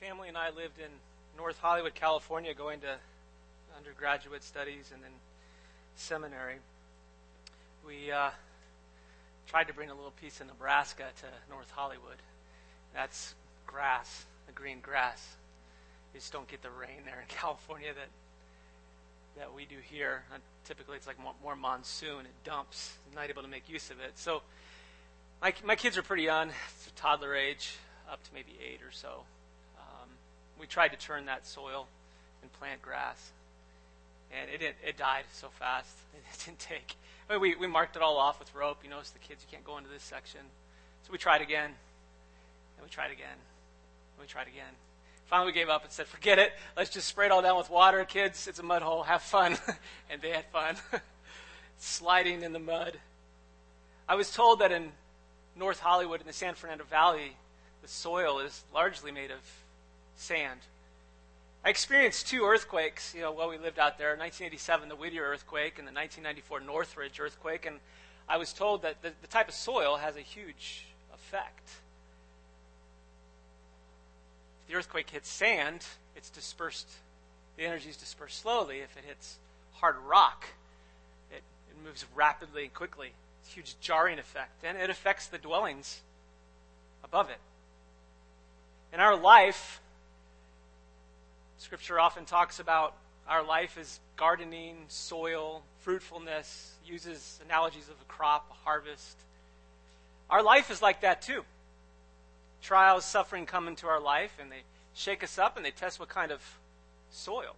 family and I lived in North Hollywood, California, going to undergraduate studies and then seminary, we uh, tried to bring a little piece of Nebraska to North Hollywood. That's grass, the green grass. You just don't get the rain there in California that that we do here. Uh, typically, it's like more, more monsoon. It dumps. I'm not able to make use of it. So, my my kids are pretty young, It's toddler age, up to maybe eight or so. We tried to turn that soil and plant grass, and it didn't, it died so fast. It didn't take. We we marked it all off with rope. You notice the kids, you can't go into this section. So we tried again, and we tried again, and we tried again. Finally, we gave up and said, "Forget it. Let's just spray it all down with water, kids. It's a mud hole. Have fun." and they had fun, sliding in the mud. I was told that in North Hollywood, in the San Fernando Valley, the soil is largely made of sand. I experienced two earthquakes, you know, while we lived out there. 1987, the Whittier earthquake, and the 1994 Northridge earthquake. And I was told that the, the type of soil has a huge effect. If the earthquake hits sand, it's dispersed. The energy is dispersed slowly. If it hits hard rock, it, it moves rapidly and quickly. It's a huge jarring effect, and it affects the dwellings above it. In our life, Scripture often talks about our life as gardening, soil, fruitfulness, uses analogies of a crop, a harvest. Our life is like that too. Trials, suffering come into our life and they shake us up and they test what kind of soil.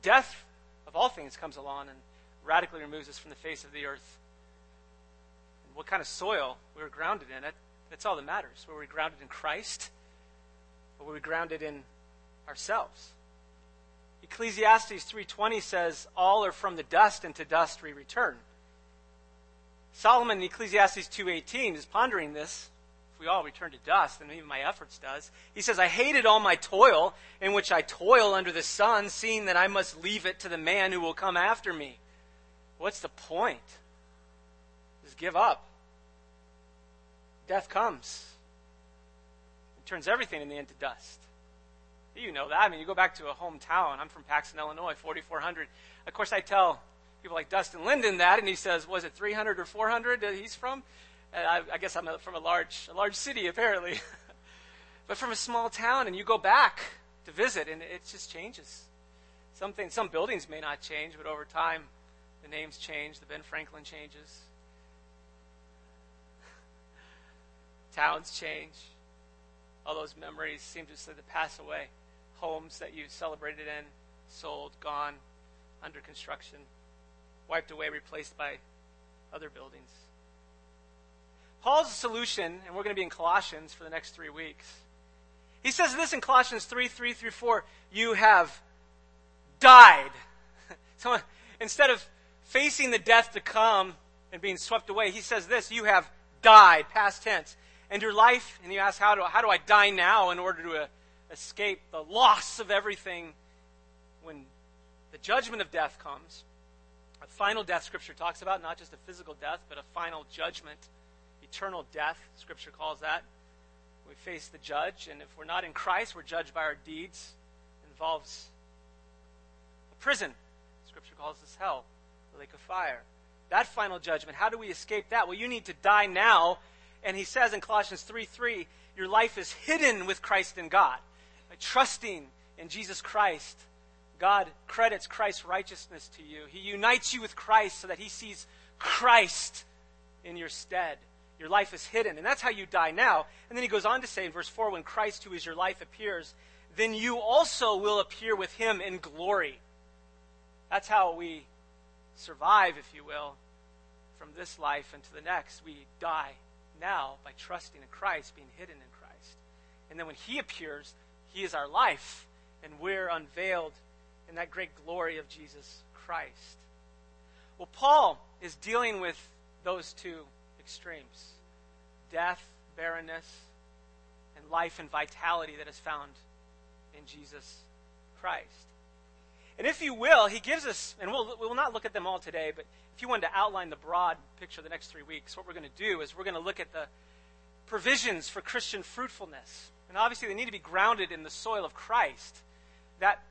Death, of all things, comes along and radically removes us from the face of the earth. And what kind of soil we are grounded in, that, that's all that matters. Were we grounded in Christ? Or were we grounded in ourselves. Ecclesiastes 3:20 says, "All are from the dust and to dust we return." Solomon in Ecclesiastes 2:18 is pondering this. If we all return to dust, and even my efforts does, he says, "I hated all my toil, in which I toil under the sun, seeing that I must leave it to the man who will come after me." What's the point? Just give up. Death comes. It turns everything in the end to dust. You know that. I mean, you go back to a hometown. I'm from Paxton, Illinois, 4,400. Of course, I tell people like Dustin Linden that, and he says, "Was it 300 or 400 that he's from?" I, I guess I'm from a large, a large city, apparently, but from a small town, and you go back to visit, and it just changes. Something, some buildings may not change, but over time, the names change. The Ben Franklin changes. Towns change. All those memories seem to, to pass away homes that you celebrated in, sold, gone, under construction, wiped away, replaced by other buildings. Paul's solution, and we're going to be in Colossians for the next three weeks. He says this in Colossians 3 3 through 4 you have died. so instead of facing the death to come and being swept away, he says this you have died, past tense. And your life, and you ask, how do, how do I die now in order to uh, escape the loss of everything when the judgment of death comes. A final death, Scripture talks about, not just a physical death, but a final judgment, eternal death, Scripture calls that. We face the judge, and if we're not in Christ, we're judged by our deeds. It involves a prison. Scripture calls this hell, the lake of fire. That final judgment, how do we escape that? Well, you need to die now. And he says in Colossians 3 3, your life is hidden with Christ in God by trusting in Jesus Christ, God credits Christ's righteousness to you. He unites you with Christ so that he sees Christ in your stead. Your life is hidden, and that's how you die now. And then he goes on to say in verse 4 when Christ, who is your life, appears, then you also will appear with him in glory. That's how we survive, if you will, from this life into the next. We die now by trusting in Christ, being hidden in Christ. And then when he appears, he is our life, and we're unveiled in that great glory of Jesus Christ. Well, Paul is dealing with those two extremes death, barrenness, and life and vitality that is found in Jesus Christ. And if you will, he gives us, and we'll, we will not look at them all today, but if you wanted to outline the broad picture the next three weeks, what we're going to do is we're going to look at the provisions for Christian fruitfulness. And obviously, they need to be grounded in the soil of Christ. That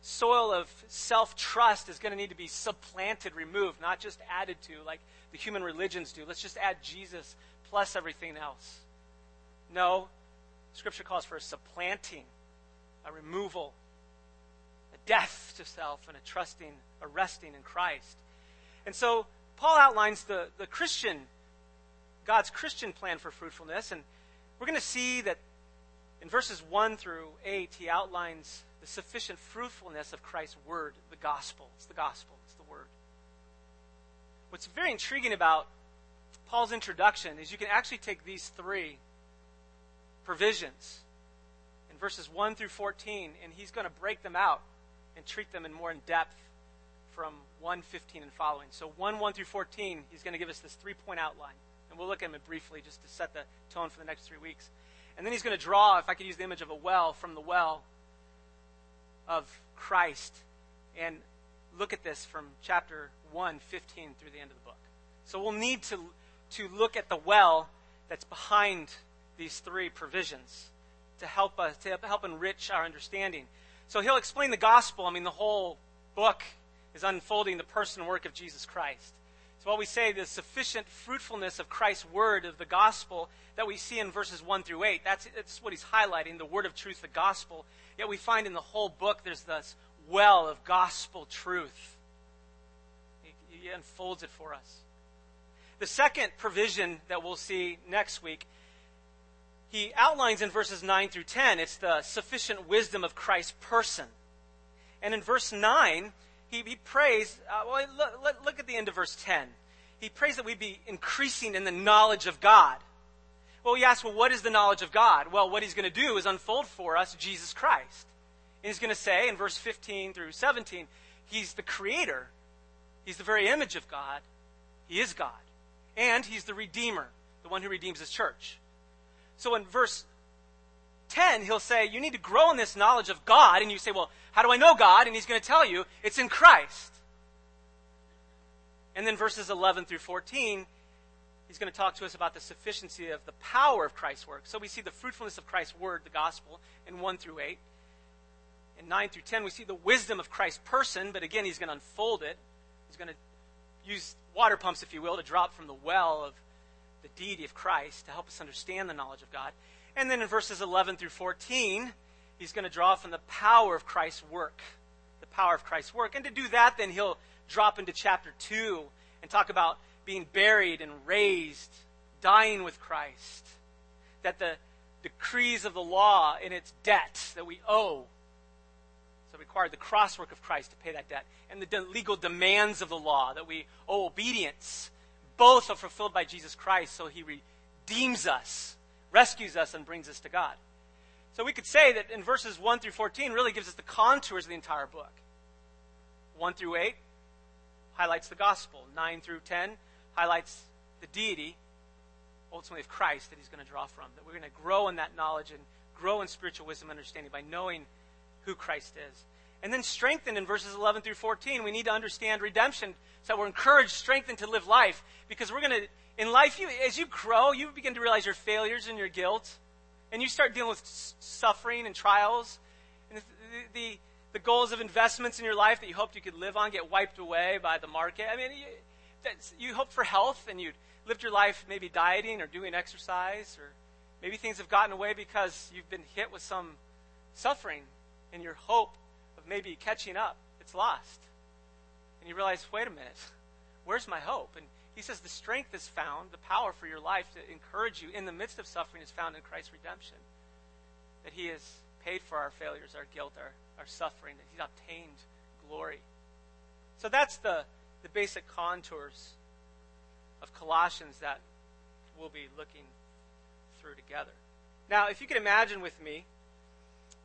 soil of self trust is going to need to be supplanted, removed, not just added to like the human religions do. Let's just add Jesus plus everything else. No, Scripture calls for a supplanting, a removal, a death to self, and a trusting, a resting in Christ. And so Paul outlines the, the Christian, God's Christian plan for fruitfulness, and we're going to see that in verses 1 through 8, he outlines the sufficient fruitfulness of Christ's word, the gospel. It's the gospel, it's the word. What's very intriguing about Paul's introduction is you can actually take these three provisions in verses 1 through 14, and he's going to break them out and treat them in more in depth from 115 and following. So 1 1 through 14, he's going to give us this three point outline. And we'll look at him briefly just to set the tone for the next three weeks. And then he's going to draw, if I could use the image of a well, from the well of Christ and look at this from chapter 1, 15 through the end of the book. So we'll need to, to look at the well that's behind these three provisions to help us, to help enrich our understanding. So he'll explain the gospel. I mean, the whole book is unfolding the person and work of Jesus Christ. While we say the sufficient fruitfulness of Christ's word of the gospel that we see in verses 1 through 8, that's, that's what he's highlighting, the word of truth, the gospel. Yet we find in the whole book there's this well of gospel truth. He, he unfolds it for us. The second provision that we'll see next week he outlines in verses 9 through 10, it's the sufficient wisdom of Christ's person. And in verse 9, he, he prays, uh, well, look, look at the end of verse 10. He prays that we be increasing in the knowledge of God. Well, we ask, well, what is the knowledge of God? Well, what he's going to do is unfold for us Jesus Christ. And he's going to say in verse 15 through 17, he's the creator. He's the very image of God. He is God. And he's the redeemer, the one who redeems his church. So in verse 10, he'll say, You need to grow in this knowledge of God. And you say, Well, how do I know God? And he's going to tell you, It's in Christ. And then verses 11 through 14, he's going to talk to us about the sufficiency of the power of Christ's work. So we see the fruitfulness of Christ's word, the gospel, in 1 through 8. In 9 through 10, we see the wisdom of Christ's person, but again, he's going to unfold it. He's going to use water pumps, if you will, to drop from the well of the deity of Christ to help us understand the knowledge of God. And then in verses 11 through 14, he's going to draw from the power of Christ's work. The power of Christ's work. And to do that, then he'll drop into chapter 2 and talk about being buried and raised, dying with Christ. That the decrees of the law in its debt that we owe so required the crosswork of Christ to pay that debt, and the legal demands of the law that we owe obedience both are fulfilled by Jesus Christ, so he redeems us, rescues us, and brings us to God. So we could say that in verses 1 through 14 really gives us the contours of the entire book. 1 through 8 highlights the gospel. 9 through 10 highlights the deity, ultimately of Christ, that he's going to draw from. That we're going to grow in that knowledge and grow in spiritual wisdom and understanding by knowing who Christ is. And then strengthened in verses 11 through 14, we need to understand redemption so that we're encouraged, strengthened to live life. Because we're going to, in life, you, as you grow, you begin to realize your failures and your guilt. And you start dealing with suffering and trials. And the, the, the goals of investments in your life that you hoped you could live on get wiped away by the market. I mean, you, you hope for health and you lived your life maybe dieting or doing exercise, or maybe things have gotten away because you've been hit with some suffering and your hope of maybe catching up, it's lost. And you realize, wait a minute, where's my hope? And he says the strength is found, the power for your life to encourage you in the midst of suffering is found in Christ's redemption. That he has paid for our failures, our guilt, our, our suffering, that he's obtained glory. So that's the, the basic contours of Colossians that we'll be looking through together. Now, if you could imagine with me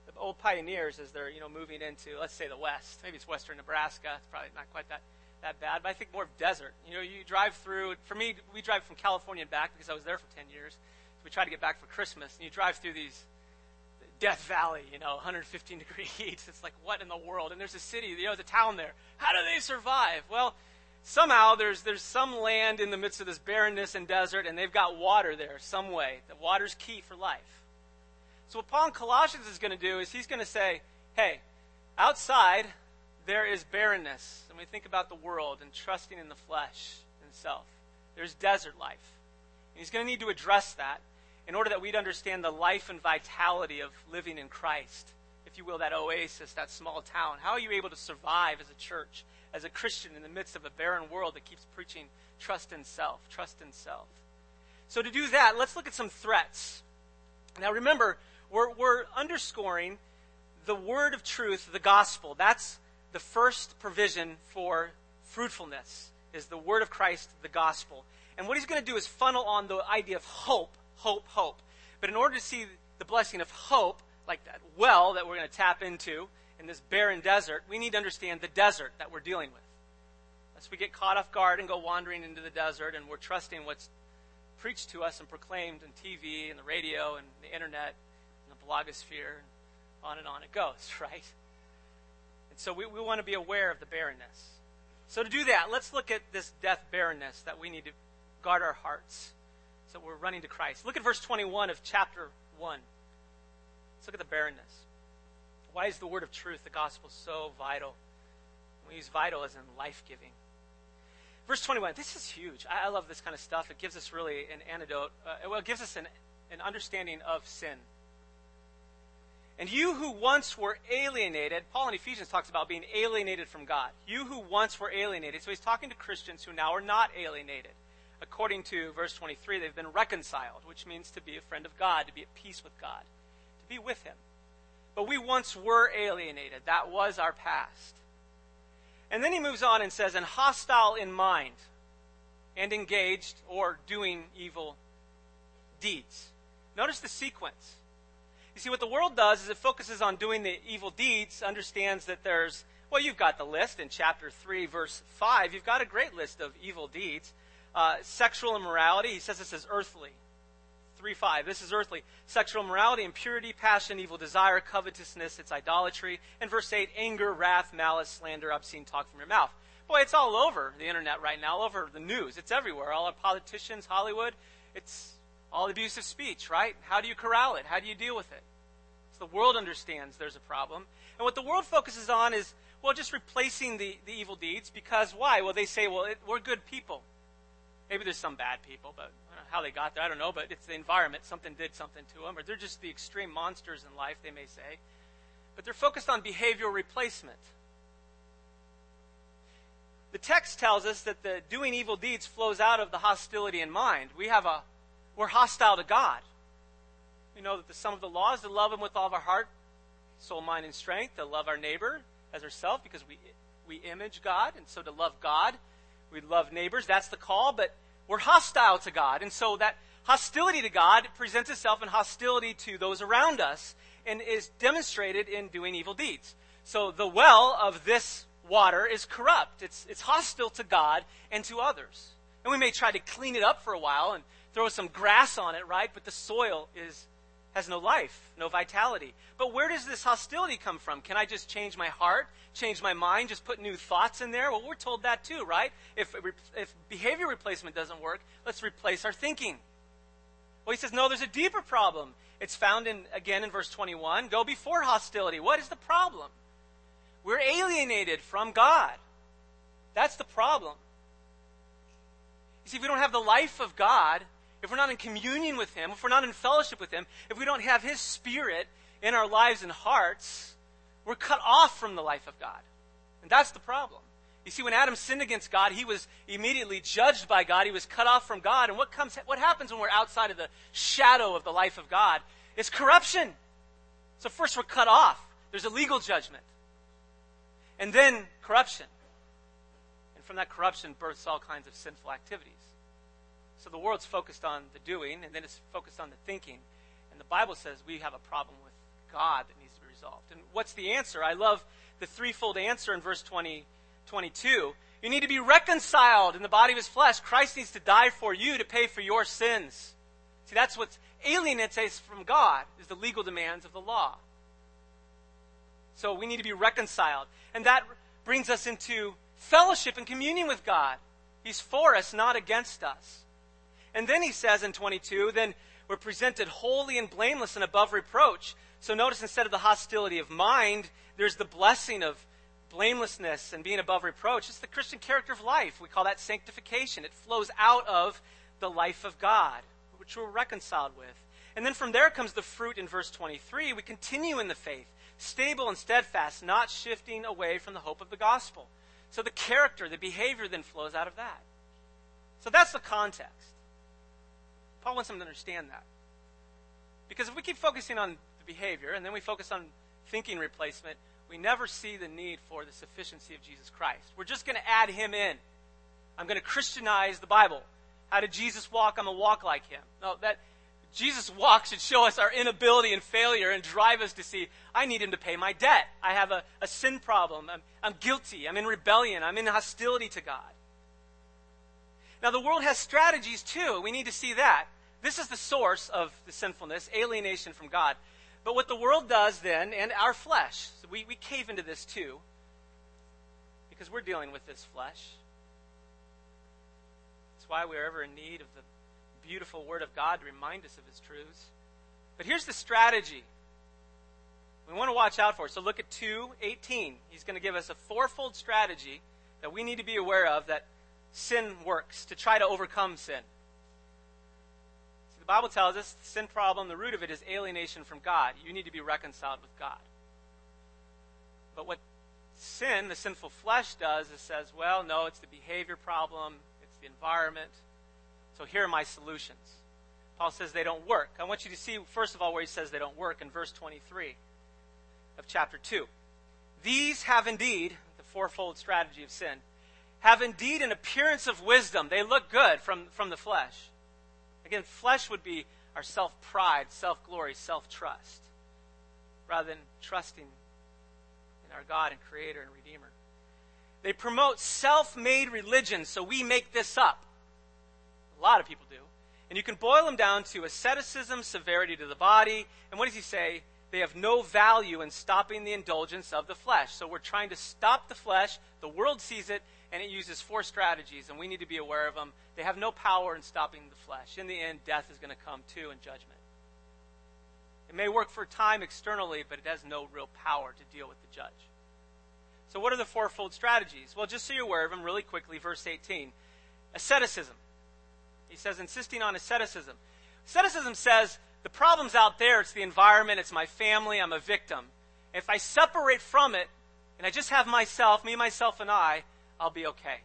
the old pioneers as they're you know moving into let's say the west maybe it's western nebraska it's probably not quite that that bad but i think more of desert. You know you drive through for me we drive from california and back because i was there for 10 years. So we try to get back for christmas and you drive through these death valley you know 115 degree heat it's like what in the world? And there's a city you know there's a town there. How do they survive? Well somehow there's there's some land in the midst of this barrenness and desert and they've got water there some way. The water's key for life. So, what Paul in Colossians is going to do is he's going to say, hey, outside there is barrenness. And we think about the world and trusting in the flesh and self. There's desert life. And he's going to need to address that in order that we'd understand the life and vitality of living in Christ. If you will, that oasis, that small town. How are you able to survive as a church, as a Christian in the midst of a barren world that keeps preaching trust in self, trust in self? So, to do that, let's look at some threats. Now, remember, we're, we're underscoring the word of truth, the gospel. That's the first provision for fruitfulness, is the word of Christ, the gospel. And what he's going to do is funnel on the idea of hope, hope, hope. But in order to see the blessing of hope, like that well that we're going to tap into in this barren desert, we need to understand the desert that we're dealing with. Lest we get caught off guard and go wandering into the desert and we're trusting what's preached to us and proclaimed on TV and the radio and the internet and the blogosphere and on and on it goes, right? So we, we want to be aware of the barrenness. So to do that, let's look at this death barrenness that we need to guard our hearts. So we're running to Christ. Look at verse 21 of chapter 1. Let's look at the barrenness. Why is the word of truth, the gospel, so vital? We use vital as in life giving. Verse 21, this is huge. I, I, love this kind of stuff. It gives us really an antidote. Uh, well, it gives us an, an understanding of sin. And you who once were alienated, Paul in Ephesians talks about being alienated from God. You who once were alienated. So he's talking to Christians who now are not alienated. According to verse 23, they've been reconciled, which means to be a friend of God, to be at peace with God, to be with Him. But we once were alienated. That was our past. And then he moves on and says, and hostile in mind, and engaged or doing evil deeds. Notice the sequence. You see, what the world does is it focuses on doing the evil deeds, understands that there's, well, you've got the list in chapter 3, verse 5. You've got a great list of evil deeds. Uh, sexual immorality, he says this is earthly. 3 5. This is earthly. Sexual immorality, impurity, passion, evil desire, covetousness, it's idolatry. And verse 8, anger, wrath, malice, slander, obscene talk from your mouth. Boy, it's all over the internet right now, all over the news. It's everywhere. All our politicians, Hollywood, it's all abusive speech, right? How do you corral it? How do you deal with it? So the world understands there's a problem. And what the world focuses on is, well, just replacing the, the evil deeds because why? Well, they say, well, it, we're good people. Maybe there's some bad people, but how they got there, I don't know, but it's the environment. Something did something to them, or they're just the extreme monsters in life, they may say. But they're focused on behavioral replacement. The text tells us that the doing evil deeds flows out of the hostility in mind. We have a we're hostile to God. We know that the sum of the law is to love Him with all of our heart, soul, mind, and strength, to love our neighbor as ourselves because we, we image God, and so to love God, we love neighbors. That's the call, but we're hostile to God. And so that hostility to God presents itself in hostility to those around us and is demonstrated in doing evil deeds. So the well of this water is corrupt. It's, it's hostile to God and to others. And we may try to clean it up for a while and throw some grass on it, right? But the soil is has no life, no vitality. But where does this hostility come from? Can I just change my heart, change my mind, just put new thoughts in there? Well, we're told that too, right? If, if behavior replacement doesn't work, let's replace our thinking. Well, he says, no, there's a deeper problem. It's found in, again, in verse 21. Go before hostility. What is the problem? We're alienated from God. That's the problem. You see, if we don't have the life of God, if we're not in communion with Him, if we're not in fellowship with Him, if we don't have His Spirit in our lives and hearts, we're cut off from the life of God. And that's the problem. You see, when Adam sinned against God, he was immediately judged by God. He was cut off from God. And what comes, what happens when we're outside of the shadow of the life of God? It's corruption. So first we're cut off. There's a legal judgment. And then corruption And from that corruption births all kinds of sinful activities. So the world's focused on the doing, and then it's focused on the thinking. And the Bible says we have a problem with God that needs to be resolved. And what's the answer? I love the threefold answer in verse 20, 22. You need to be reconciled in the body of his flesh. Christ needs to die for you to pay for your sins. See, that's what alienates us from God, is the legal demands of the law. So we need to be reconciled. And that brings us into fellowship and communion with God. He's for us, not against us. And then he says in 22, then We're presented holy and blameless and above reproach. So notice instead of the hostility of mind, there's the blessing of blamelessness and being above reproach. It's the Christian character of life. We call that sanctification. It flows out of the life of God, which we're reconciled with. And then from there comes the fruit in verse 23. We continue in the faith, stable and steadfast, not shifting away from the hope of the gospel. So the character, the behavior then flows out of that. So that's the context. Paul wants them to understand that. Because if we keep focusing on the behavior and then we focus on thinking replacement, we never see the need for the sufficiency of Jesus Christ. We're just going to add him in. I'm going to Christianize the Bible. How did Jesus walk? I'm going to walk like him. No, that Jesus' walk should show us our inability and failure and drive us to see, I need him to pay my debt. I have a, a sin problem. I'm, I'm guilty. I'm in rebellion. I'm in hostility to God. Now, the world has strategies too. We need to see that. This is the source of the sinfulness, alienation from God. But what the world does then, and our flesh, so we, we cave into this too, because we're dealing with this flesh. That's why we're ever in need of the beautiful Word of God to remind us of His truths. But here's the strategy we want to watch out for. So look at 2:18. He's going to give us a fourfold strategy that we need to be aware of that sin works to try to overcome sin. The Bible tells us the sin problem, the root of it is alienation from God. You need to be reconciled with God. But what sin, the sinful flesh, does is says, well, no, it's the behavior problem, it's the environment. So here are my solutions. Paul says they don't work. I want you to see, first of all, where he says they don't work in verse 23 of chapter 2. These have indeed, the fourfold strategy of sin, have indeed an appearance of wisdom. They look good from, from the flesh. Again, flesh would be our self pride, self glory, self trust, rather than trusting in our God and Creator and Redeemer. They promote self made religion, so we make this up. A lot of people do. And you can boil them down to asceticism, severity to the body, and what does he say? They have no value in stopping the indulgence of the flesh. So we're trying to stop the flesh. The world sees it, and it uses four strategies, and we need to be aware of them. They have no power in stopping the flesh. In the end, death is going to come too in judgment. It may work for time externally, but it has no real power to deal with the judge. So, what are the fourfold strategies? Well, just so you're aware of them, really quickly, verse 18 asceticism. He says, insisting on asceticism. Asceticism says, the problem's out there, it's the environment, it's my family, I'm a victim. If I separate from it, and I just have myself, me, myself, and I, I'll be okay.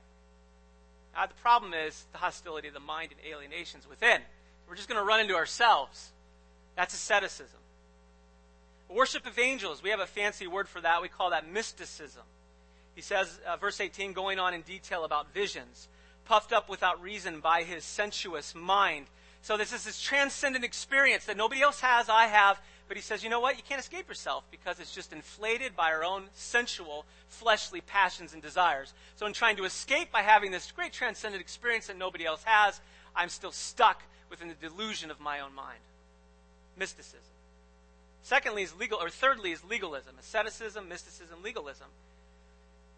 Now, the problem is the hostility of the mind and alienations within. We're just going to run into ourselves. That's asceticism. Worship of angels, we have a fancy word for that. We call that mysticism. He says, uh, verse 18, going on in detail about visions, puffed up without reason by his sensuous mind. So this is this transcendent experience that nobody else has, I have, but he says, you know what? You can't escape yourself because it's just inflated by our own sensual, fleshly passions and desires. So in trying to escape by having this great transcendent experience that nobody else has, I'm still stuck within the delusion of my own mind. Mysticism. Secondly is legal, or thirdly is legalism. Asceticism, mysticism, legalism.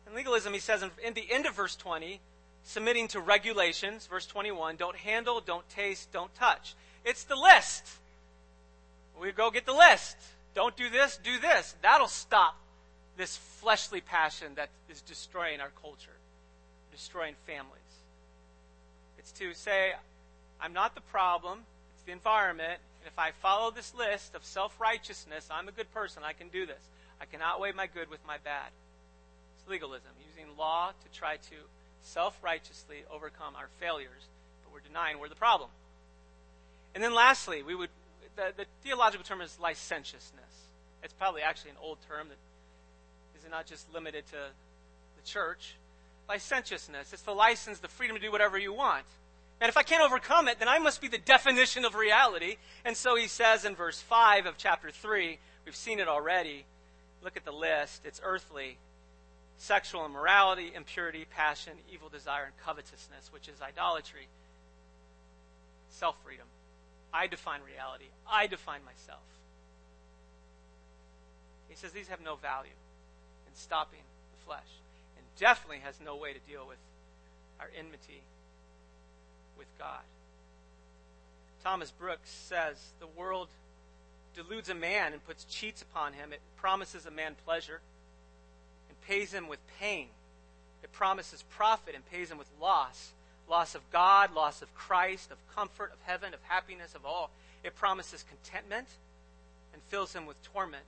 And legalism, he says in, in the end of verse 20, submitting to regulations, verse 21, don't handle, don't taste, don't touch. It's the list. We go get the list. Don't do this, do this. That'll stop this fleshly passion that is destroying our culture, destroying families. It's to say, I'm not the problem, it's the environment. And if I follow this list of self righteousness, I'm a good person, I can do this. I can outweigh my good with my bad. It's legalism, using law to try to self righteously overcome our failures, but we're denying we're the problem. And then lastly, we would the, the theological term is licentiousness. It's probably actually an old term that is not just limited to the church. Licentiousness. It's the license, the freedom to do whatever you want. And if I can't overcome it, then I must be the definition of reality. And so he says in verse 5 of chapter 3, we've seen it already. Look at the list. It's earthly, sexual immorality, impurity, passion, evil desire, and covetousness, which is idolatry, self freedom. I define reality. I define myself. He says these have no value in stopping the flesh and definitely has no way to deal with our enmity with God. Thomas Brooks says, The world deludes a man and puts cheats upon him. It promises a man pleasure and pays him with pain. It promises profit and pays him with loss loss of God, loss of Christ, of comfort, of heaven, of happiness, of all. It promises contentment and fills him with torment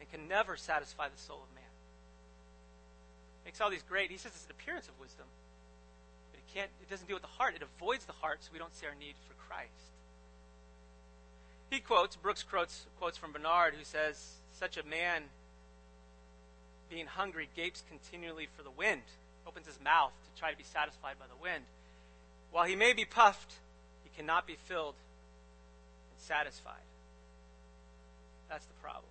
and can never satisfy the soul of man. Makes all these great. He says it's an appearance of wisdom, but it can't. It doesn't deal with the heart. It avoids the heart, so we don't see our need for Christ. He quotes, Brooks quotes, quotes from Bernard, who says, Such a man, being hungry, gapes continually for the wind, opens his mouth to try to be satisfied by the wind. While he may be puffed, he cannot be filled and satisfied. That's the problem.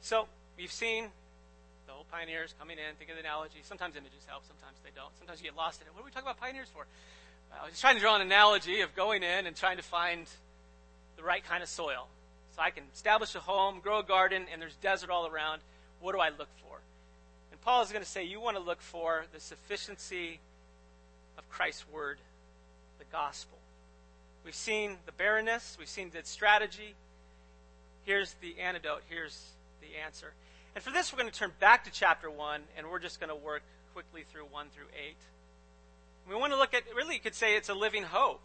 So, we've seen the old pioneers coming in, think of the analogy. Sometimes images help, sometimes they don't. Sometimes you get lost in it. What are we talking about pioneers for? I was just trying to draw an analogy of going in and trying to find the right kind of soil. So I can establish a home, grow a garden, and there's desert all around. What do I look for? And Paul is going to say you want to look for the sufficiency Christ's word, the gospel. We've seen the barrenness, we've seen the strategy. Here's the antidote, here's the answer. And for this, we're going to turn back to chapter 1, and we're just going to work quickly through 1 through 8. We want to look at, really, you could say it's a living hope.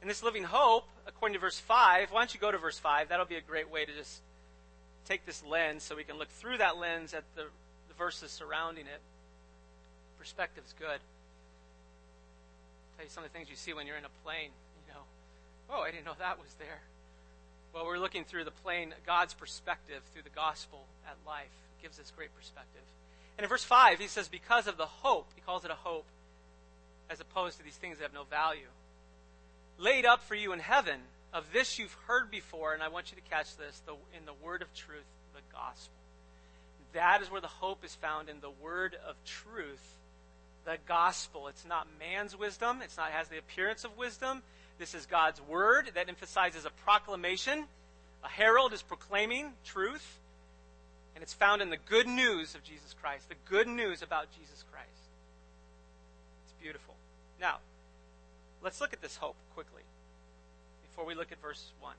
And this living hope, according to verse 5, why don't you go to verse 5? That'll be a great way to just take this lens so we can look through that lens at the, the verses surrounding it. Perspective's good. I'll tell you some of the things you see when you're in a plane. You know, oh, I didn't know that was there. Well, we're looking through the plane, God's perspective through the gospel at life. It gives us great perspective. And in verse 5, he says, because of the hope, he calls it a hope, as opposed to these things that have no value, laid up for you in heaven. Of this you've heard before, and I want you to catch this the, in the word of truth, the gospel. That is where the hope is found in the word of truth, the gospel. It's not man's wisdom, it's not has the appearance of wisdom. This is God's word that emphasizes a proclamation. A herald is proclaiming truth. And it's found in the good news of Jesus Christ, the good news about Jesus Christ. It's beautiful. Now, let's look at this hope quickly before we look at verse 1.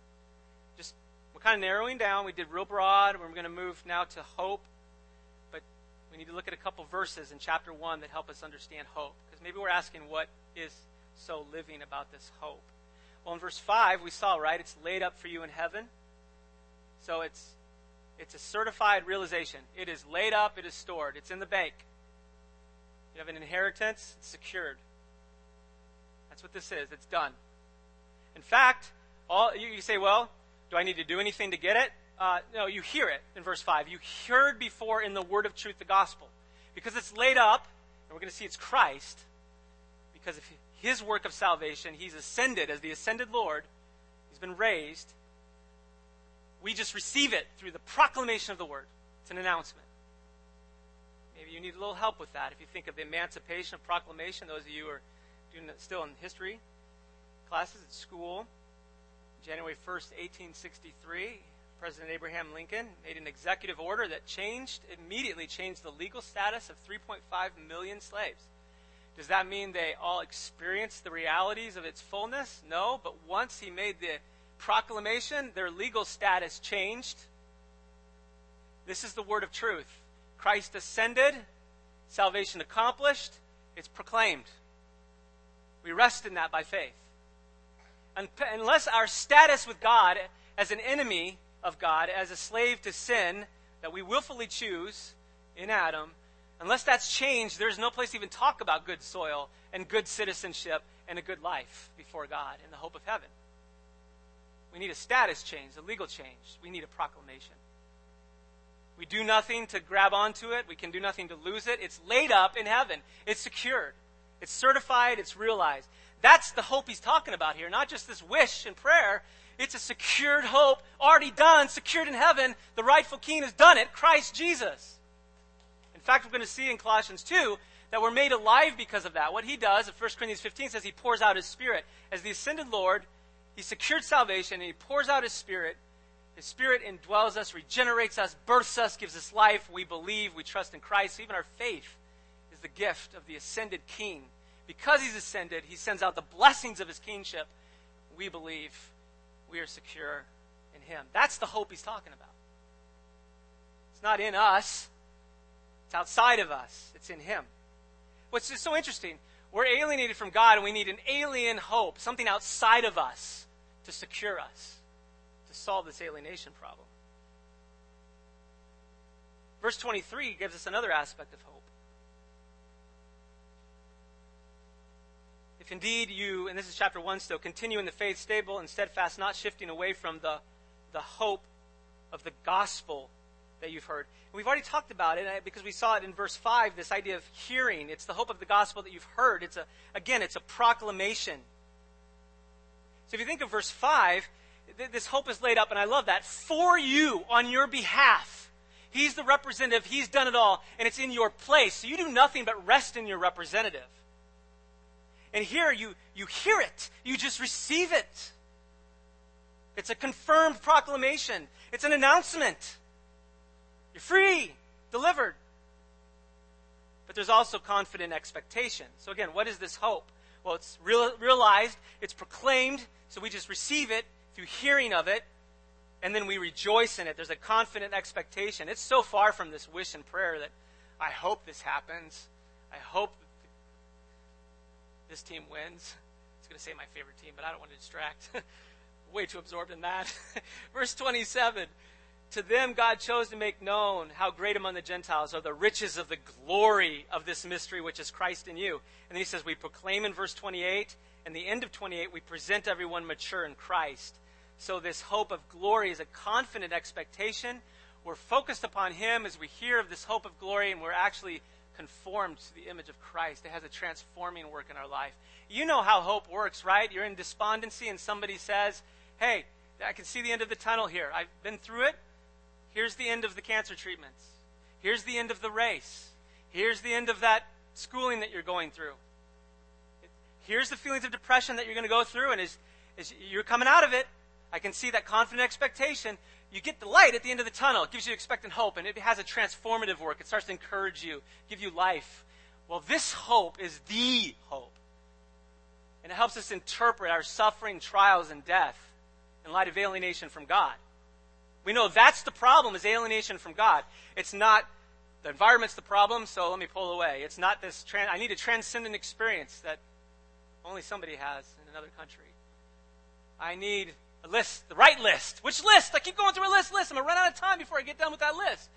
Just, we're kind of narrowing down. We did real broad. We're going to move now to hope. We need to look at a couple verses in chapter 1 that help us understand hope. Because maybe we're asking what is so living about this hope. Well, in verse 5, we saw, right? It's laid up for you in heaven. So it's it's a certified realization. It is laid up, it is stored, it's in the bank. You have an inheritance, it's secured. That's what this is. It's done. In fact, all you, you say, well, do I need to do anything to get it? Uh, no, you hear it in verse 5. You heard before in the word of truth the gospel. Because it's laid up, and we're going to see it's Christ, because of his work of salvation, he's ascended as the ascended Lord, he's been raised, we just receive it through the proclamation of the word. It's an announcement. Maybe you need a little help with that. If you think of the emancipation of proclamation, those of you who are doing it still in history classes at school, January 1st, 1863, President Abraham Lincoln made an executive order that changed, immediately changed the legal status of 3.5 million slaves. Does that mean they all experienced the realities of its fullness? No, but once he made the proclamation, their legal status changed. This is the word of truth. Christ ascended, salvation accomplished, it's proclaimed. We rest in that by faith. Unless our status with God as an enemy of God, as a slave to sin that we willfully choose in Adam, unless that's changed, there's no place to even talk about good soil and good citizenship and a good life before God in the hope of heaven. We need a status change, a legal change. We need a proclamation. We do nothing to grab onto it. We can do nothing to lose it. It's laid up in heaven. It's secured. It's certified. It's realized. That's the hope he's talking about here. Not just this wish and prayer. It's a secured hope, already done, secured in heaven. The rightful king has done it, Christ Jesus. In fact, we're going to see in Colossians 2 that we're made alive because of that. What he does, in 1 Corinthians 15 says he pours out his spirit. As the ascended Lord, he secured salvation and He pours out His Spirit. His Spirit indwells us, regenerates us, births us, gives us life. We believe, we trust in Christ. Even our faith is the gift of the ascended King because he's ascended, he sends out the blessings of his kingship. We believe we are secure in him. That's the hope he's talking about. It's not in us, it's outside of us, it's in him. What's just so interesting, we're alienated from God and we need an alien hope, something outside of us to secure us, to solve this alienation problem. Verse 23 gives us another aspect of hope. Indeed you, and this is chapter 1 still, continue in the faith, stable and steadfast, not shifting away from the, the hope of the gospel that you've heard. And we've already talked about it uh, because we saw it in verse 5, this idea of hearing. It's the hope of the gospel that you've heard. It's a, again, it's a proclamation. So if you think of verse 5, this hope is laid up, and I love that, for you, on your behalf. He's the representative. He's done it all, and it's in your place. So you do nothing but rest in your representative. And here you, you hear it. You just receive it. It's a confirmed proclamation. It's an announcement. You're free, delivered. But there's also confident expectation. So again, what is this hope? Well, it's real, realized, it's proclaimed, so we just receive it through hearing of it, and then we rejoice in it. There's a confident expectation. It's so far from this wish and prayer that I hope this happens. I hope this team wins. It's going to say my favorite team, but I don't want to distract. Way too absorbed in that. Verse 27 To them God chose to make known how great among the Gentiles are the riches of the glory of this mystery, which is Christ in you. And then he says, We proclaim in verse 28, and the end of 28, we present everyone mature in Christ. So, this hope of glory is a confident expectation. We're focused upon Him as we hear of this hope of glory, and we're actually conformed to the image of Christ. It has a transforming work in our life. You know how hope works, right? You're in despondency, and somebody says, Hey, I can see the end of the tunnel here. I've been through it. Here's the end of the cancer treatments. Here's the end of the race. Here's the end of that schooling that you're going through. Here's the feelings of depression that you're going to go through, and as, as you're coming out of it, I can see that confident expectation. You get the light at the end of the tunnel. It gives you expectant hope, and it has a transformative work. It starts to encourage you, give you life. Well, this hope is the hope. And it helps us interpret our suffering, trials, and death in light of alienation from God. We know that's the problem is alienation from God. It's not the environment's the problem, so let me pull away. It's not this, I need a transcendent experience that only somebody has in another country. I need a list, the right list. Which list? I keep going through a list, list. I'm going to run out of time before I get done with that list.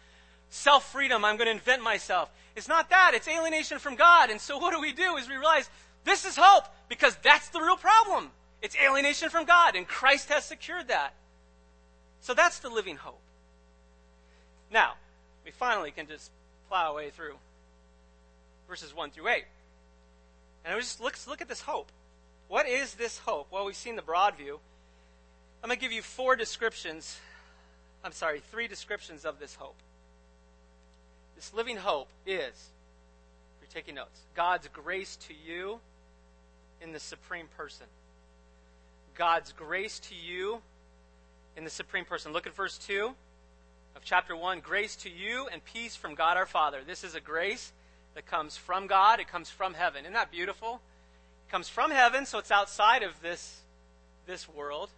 Self freedom, I'm going to invent myself. It's not that, it's alienation from God. And so what do we do is we realize this is hope because that's the real problem. It's alienation from God, and Christ has secured that. So that's the living hope. Now, we finally can just plow our way through verses 1 through 8. And we just look, look at this hope. What is this hope? Well, we've seen the broad view. I'm going to give you four descriptions. I'm sorry, three descriptions of this hope. This living hope is, you're taking notes, God's grace to you in the supreme person. God's grace to you in the supreme person. Look at verse 2 of chapter 1. Grace to you and peace from God our Father. This is a grace that comes from God, it comes from heaven. Isn't that beautiful? It comes from heaven, so it's outside of this, this world.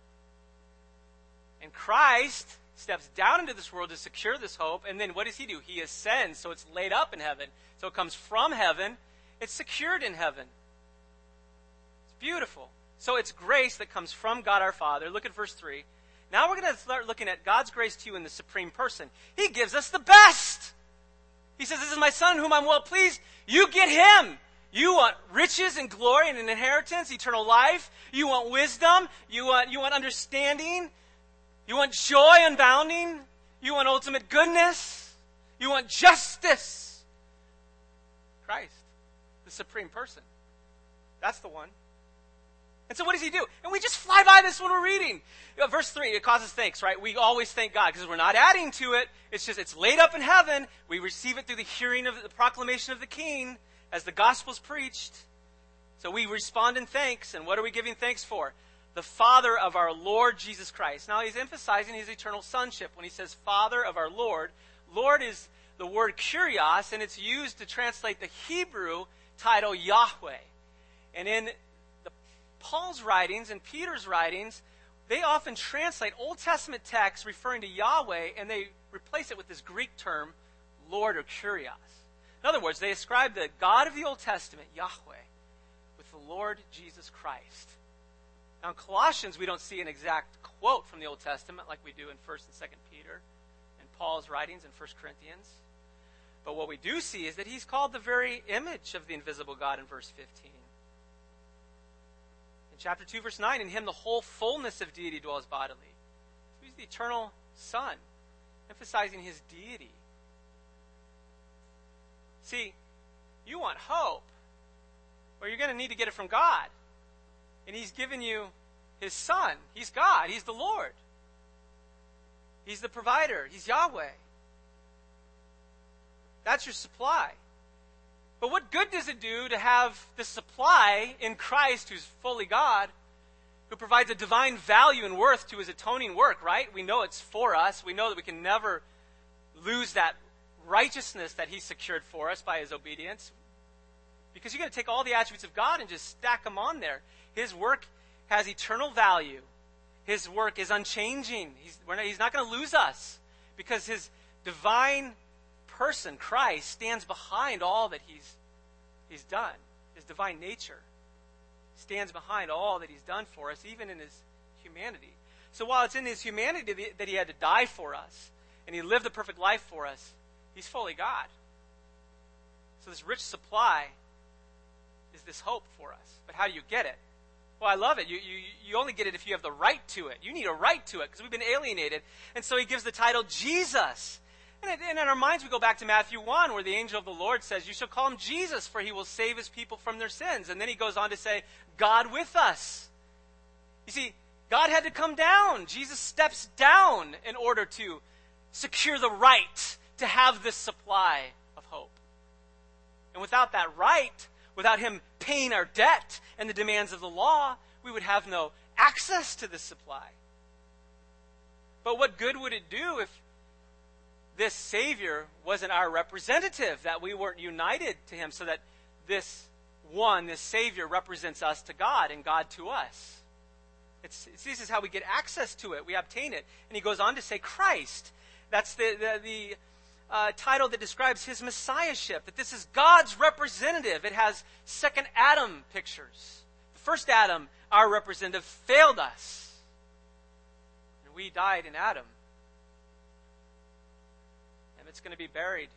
And Christ steps down into this world to secure this hope. And then what does he do? He ascends, so it's laid up in heaven. So it comes from heaven, it's secured in heaven. It's beautiful. So it's grace that comes from God our Father. Look at verse 3. Now we're going to start looking at God's grace to you in the supreme person. He gives us the best. He says, This is my son whom I'm well pleased. You get him. You want riches and glory and an inheritance, eternal life. You want wisdom. You want, you want understanding. You want joy unbounding? You want ultimate goodness? You want justice? Christ, the supreme person. That's the one. And so what does he do? And we just fly by this when we're reading. Know, verse 3, it causes thanks, right? We always thank God because we're not adding to it. It's just, it's laid up in heaven. We receive it through the hearing of the proclamation of the king as the gospel's preached. So we respond in thanks. And what are we giving thanks for? The Father of our Lord Jesus Christ. Now, he's emphasizing his eternal sonship when he says Father of our Lord. Lord is the word kurios, and it's used to translate the Hebrew title Yahweh. And in the, Paul's writings and Peter's writings, they often translate Old Testament texts referring to Yahweh and they replace it with this Greek term, Lord or Kurios. In other words, they ascribe the God of the Old Testament, Yahweh, with the Lord Jesus Christ. Now, in Colossians, we don't see an exact quote from the Old Testament like we do in 1st and 2nd Peter and Paul's writings in 1st Corinthians. But what we do see is that he's called the very image of the invisible God in verse 15. In chapter 2, verse 9, in him the whole fullness of deity dwells bodily. So he's the eternal Son, emphasizing his deity. See, you want hope, or you're going to need to get it from God. And he's given you his Son. He's God, he's the Lord. He's the provider, he's Yahweh. That's your supply. But what good does it do to have the supply in Christ, who's fully God, who provides a divine value and worth to his atoning work, right? We know it's for us. We know that we can never lose that righteousness that he secured for us by his obedience. Because you're going to take all the attributes of God and just stack them on there. His work has eternal value. His work is unchanging. He's, not, he's not going to lose us because his divine person, Christ, stands behind all that he's, he's done. His divine nature stands behind all that he's done for us, even in his humanity. So while it's in his humanity that he had to die for us, and he lived the perfect life for us, he's fully God. So this rich supply is this hope for us. But how do you get it? Well, I love it. You, you, you only get it if you have the right to it. You need a right to it because we've been alienated. And so he gives the title Jesus. And in our minds, we go back to Matthew 1, where the angel of the Lord says, You shall call him Jesus, for he will save his people from their sins. And then he goes on to say, God with us. You see, God had to come down. Jesus steps down in order to secure the right to have this supply of hope. And without that right, without him paying our debt and the demands of the law, we would have no access to this supply. But what good would it do if this Savior wasn't our representative, that we weren't united to Him, so that this one, this Savior, represents us to God and God to us. It's, it's, this is how we get access to it. We obtain it. And he goes on to say Christ. That's the, the, the uh, title that describes his messiahship, that this is God's representative. It has second Adam pictures. The first Adam, our representative, failed us. And we died in Adam And it's going to be buried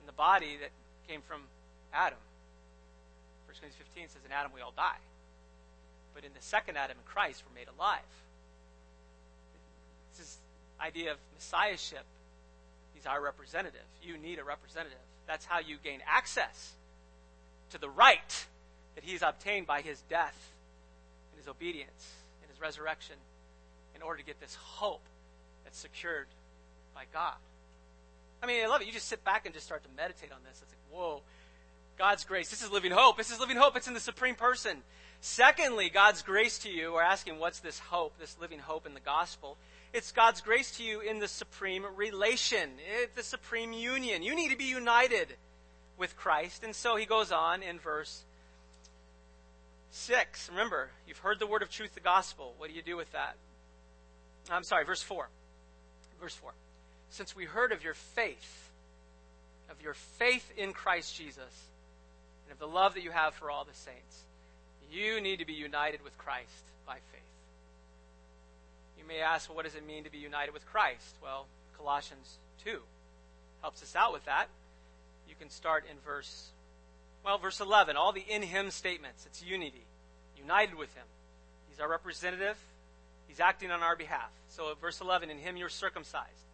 in the body that came from Adam. 1 Corinthians 15 says, In Adam we all die. But in the second Adam in Christ, we're made alive. This is idea of messiahship. He's our representative. You need a representative. That's how you gain access to the right that he's obtained by his death and his obedience and his resurrection in order to get this hope that's secured by God. I mean, I love it. You just sit back and just start to meditate on this. It's like, whoa, God's grace. This is living hope. This is living hope. It's in the supreme person. Secondly, God's grace to you. We're asking, what's this hope, this living hope in the gospel? It's God's grace to you in the supreme relation, eh, the supreme union. You need to be united with Christ. And so he goes on in verse 6. Remember, you've heard the word of truth, the gospel. What do you do with that? I'm sorry, verse 4. Verse 4 since we heard of your faith, of your faith in Christ Jesus, and of the love that you have for all the saints, you need to be united with Christ by faith. You may ask, well, what does it mean to be united with Christ? Well, Colossians 2 helps us out with that. You can start in verse, well, verse 11, all the in Him statements. It's unity, united with Him. He's our representative, He's acting on our behalf. So, verse 11, in Him you're circumcised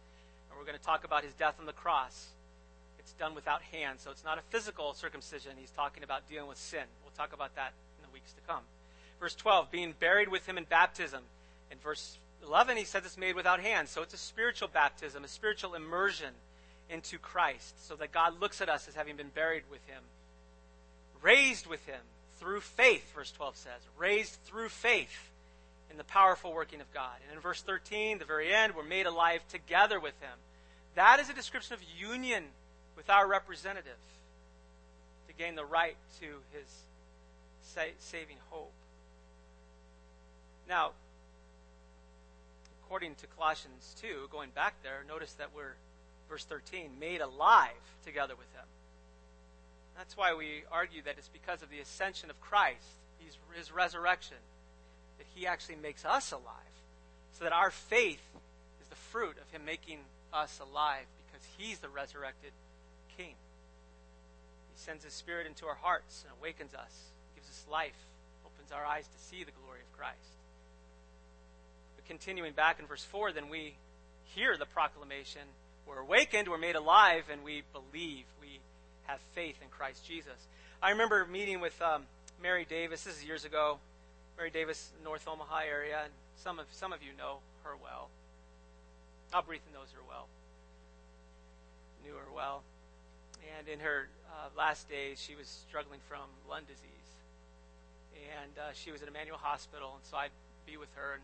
and we're going to talk about his death on the cross. It's done without hands, so it's not a physical circumcision. He's talking about dealing with sin. We'll talk about that in the weeks to come. Verse 12, being buried with him in baptism. In verse 11, he says it's made without hands. So it's a spiritual baptism, a spiritual immersion into Christ, so that God looks at us as having been buried with him, raised with him through faith, verse 12 says. Raised through faith in the powerful working of God. And in verse 13, the very end, we're made alive together with him. That is a description of union with our representative to gain the right to his sa- saving hope. Now, according to Colossians 2, going back there, notice that we're, verse 13, made alive together with him. That's why we argue that it's because of the ascension of Christ, his, his resurrection, that he actually makes us alive. So that our faith is the fruit of him making us alive because he's the resurrected king. He sends his spirit into our hearts and awakens us, gives us life, opens our eyes to see the glory of Christ. Continuing back in verse 4, then we hear the proclamation. We're awakened, we're made alive, and we believe. We have faith in Christ Jesus. I remember meeting with um, Mary Davis, this is years ago, Mary Davis, North Omaha area, and some of, some of you know her well. Albreetha knows her well, knew her well. And in her uh, last days, she was struggling from lung disease. And uh, she was at Immanuel Hospital, and so I'd be with her, and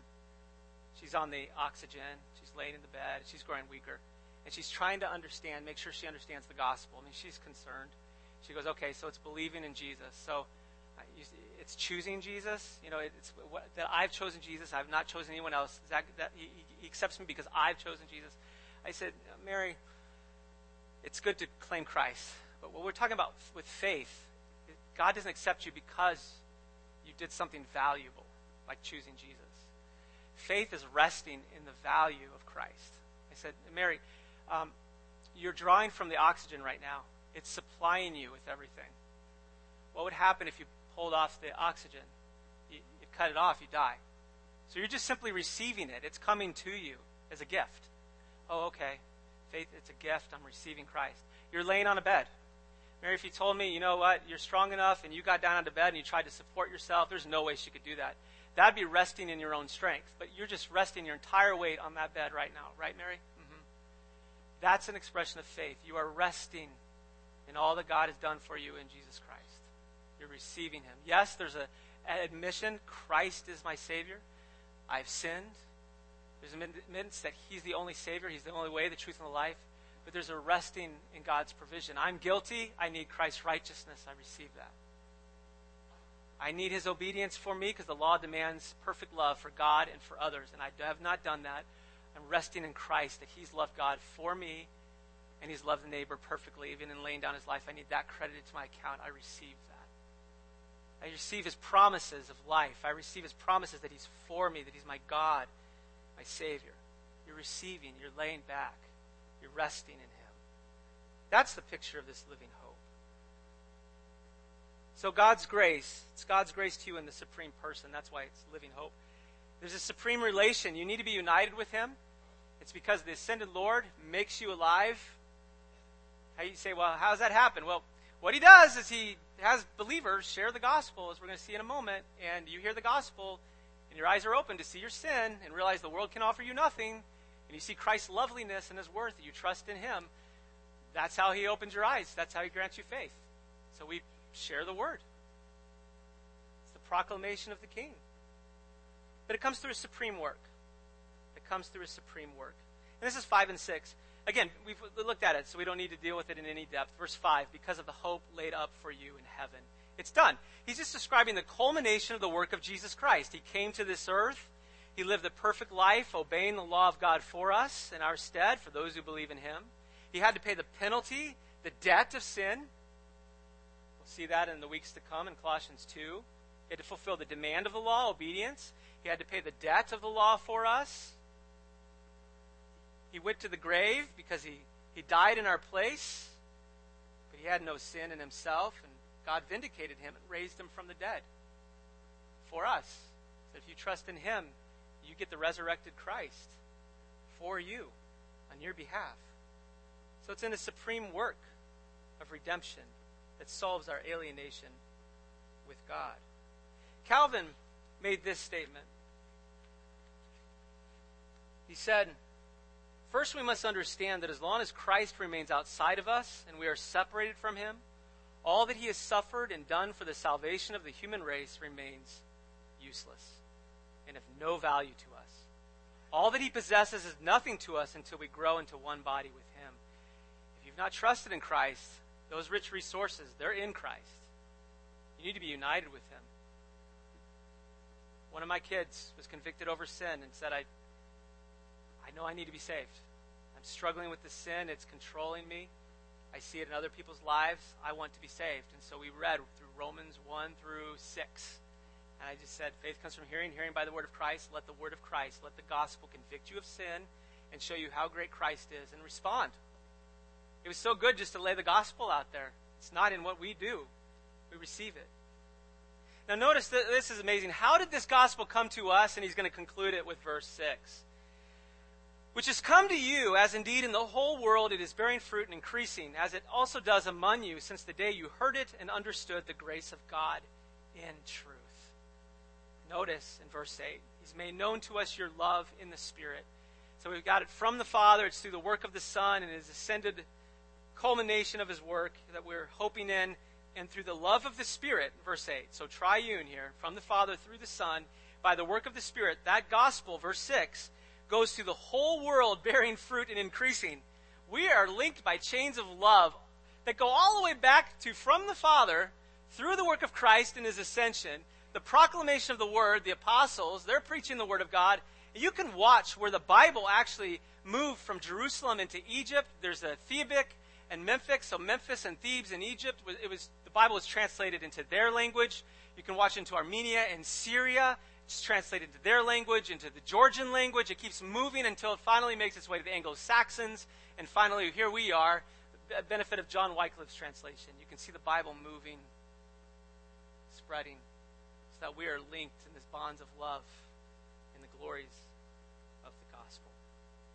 she's on the oxygen. She's laying in the bed. She's growing weaker. And she's trying to understand, make sure she understands the gospel. I mean, she's concerned. She goes, okay, so it's believing in Jesus. So it's choosing Jesus. You know, it's what, that I've chosen Jesus. I've not chosen anyone else. That, that he, he accepts me because I've chosen Jesus. I said, Mary, it's good to claim Christ, but what we're talking about with faith, God doesn't accept you because you did something valuable, like choosing Jesus. Faith is resting in the value of Christ. I said, Mary, um, you're drawing from the oxygen right now. It's supplying you with everything. What would happen if you pulled off the oxygen? You, you cut it off, you die. So you're just simply receiving it. It's coming to you as a gift. Oh, okay. Faith, it's a gift. I'm receiving Christ. You're laying on a bed. Mary, if you told me, you know what, you're strong enough and you got down onto bed and you tried to support yourself, there's no way she could do that. That'd be resting in your own strength. But you're just resting your entire weight on that bed right now. Right, Mary? Mm-hmm. That's an expression of faith. You are resting in all that God has done for you in Jesus Christ. You're receiving Him. Yes, there's a, an admission Christ is my Savior. I've sinned. There's an admittance that He's the only Savior, He's the only way, the truth, and the life. But there's a resting in God's provision. I'm guilty. I need Christ's righteousness. I receive that. I need His obedience for me because the law demands perfect love for God and for others. And I have not done that. I'm resting in Christ that He's loved God for me and He's loved the neighbor perfectly, even in laying down His life. I need that credited to my account. I receive that. I receive His promises of life. I receive His promises that He's for me, that He's my God my Savior. You're receiving, you're laying back, you're resting in Him. That's the picture of this living hope. So, God's grace, it's God's grace to you in the supreme person. That's why it's living hope. There's a supreme relation. You need to be united with Him. It's because the ascended Lord makes you alive. How you say, well, how does that happen? Well, what He does is He has believers share the gospel, as we're going to see in a moment, and you hear the gospel and your eyes are open to see your sin and realize the world can offer you nothing, and you see Christ's loveliness and his worth, you trust in him, that's how he opens your eyes. That's how he grants you faith. So we share the word. It's the proclamation of the king. But it comes through a supreme work. It comes through a supreme work. And this is 5 and 6. Again, we've looked at it, so we don't need to deal with it in any depth. Verse 5 because of the hope laid up for you in heaven. It's done. He's just describing the culmination of the work of Jesus Christ. He came to this earth. He lived a perfect life, obeying the law of God for us in our stead, for those who believe in him. He had to pay the penalty, the debt of sin. See that in the weeks to come in Colossians 2. He had to fulfill the demand of the law, obedience. He had to pay the debt of the law for us. He went to the grave because he, he died in our place, but he had no sin in himself, and God vindicated him and raised him from the dead for us. So if you trust in him, you get the resurrected Christ for you on your behalf. So it's in a supreme work of redemption that solves our alienation with God. Calvin made this statement. He said, First, we must understand that as long as Christ remains outside of us and we are separated from him, all that he has suffered and done for the salvation of the human race remains useless and of no value to us. All that he possesses is nothing to us until we grow into one body with him. If you've not trusted in Christ, those rich resources, they're in Christ. You need to be united with him. one of my kids was convicted over sin and said, I, I know I need to be saved. I'm struggling with the sin, it's controlling me. I see it in other people's lives. I want to be saved. And so we read through Romans 1 through 6. And I just said, faith comes from hearing, hearing by the word of Christ. Let the word of Christ, let the gospel convict you of sin and show you how great Christ is and respond. It was so good just to lay the gospel out there. It's not in what we do, we receive it. Now, notice that this is amazing. How did this gospel come to us? And he's going to conclude it with verse 6 which has come to you, as indeed in the whole world it is bearing fruit and increasing, as it also does among you since the day you heard it and understood the grace of God in truth. Notice in verse 8, He's made known to us your love in the Spirit. So we've got it from the Father, it's through the work of the Son and His ascended culmination of His work that we're hoping in, and through the love of the Spirit, verse 8. So triune here, from the Father through the Son, by the work of the Spirit, that gospel, verse 6 goes through the whole world bearing fruit and increasing. We are linked by chains of love that go all the way back to from the Father through the work of Christ and his ascension, the proclamation of the word, the apostles, they're preaching the word of God. You can watch where the Bible actually moved from Jerusalem into Egypt. There's a Thebic and Memphis, so Memphis and Thebes in Egypt. It was the Bible was translated into their language. You can watch into Armenia and Syria. It's translated into their language, into the Georgian language. It keeps moving until it finally makes its way to the Anglo Saxons. And finally, here we are, benefit of John Wycliffe's translation. You can see the Bible moving, spreading, so that we are linked in this bonds of love in the glories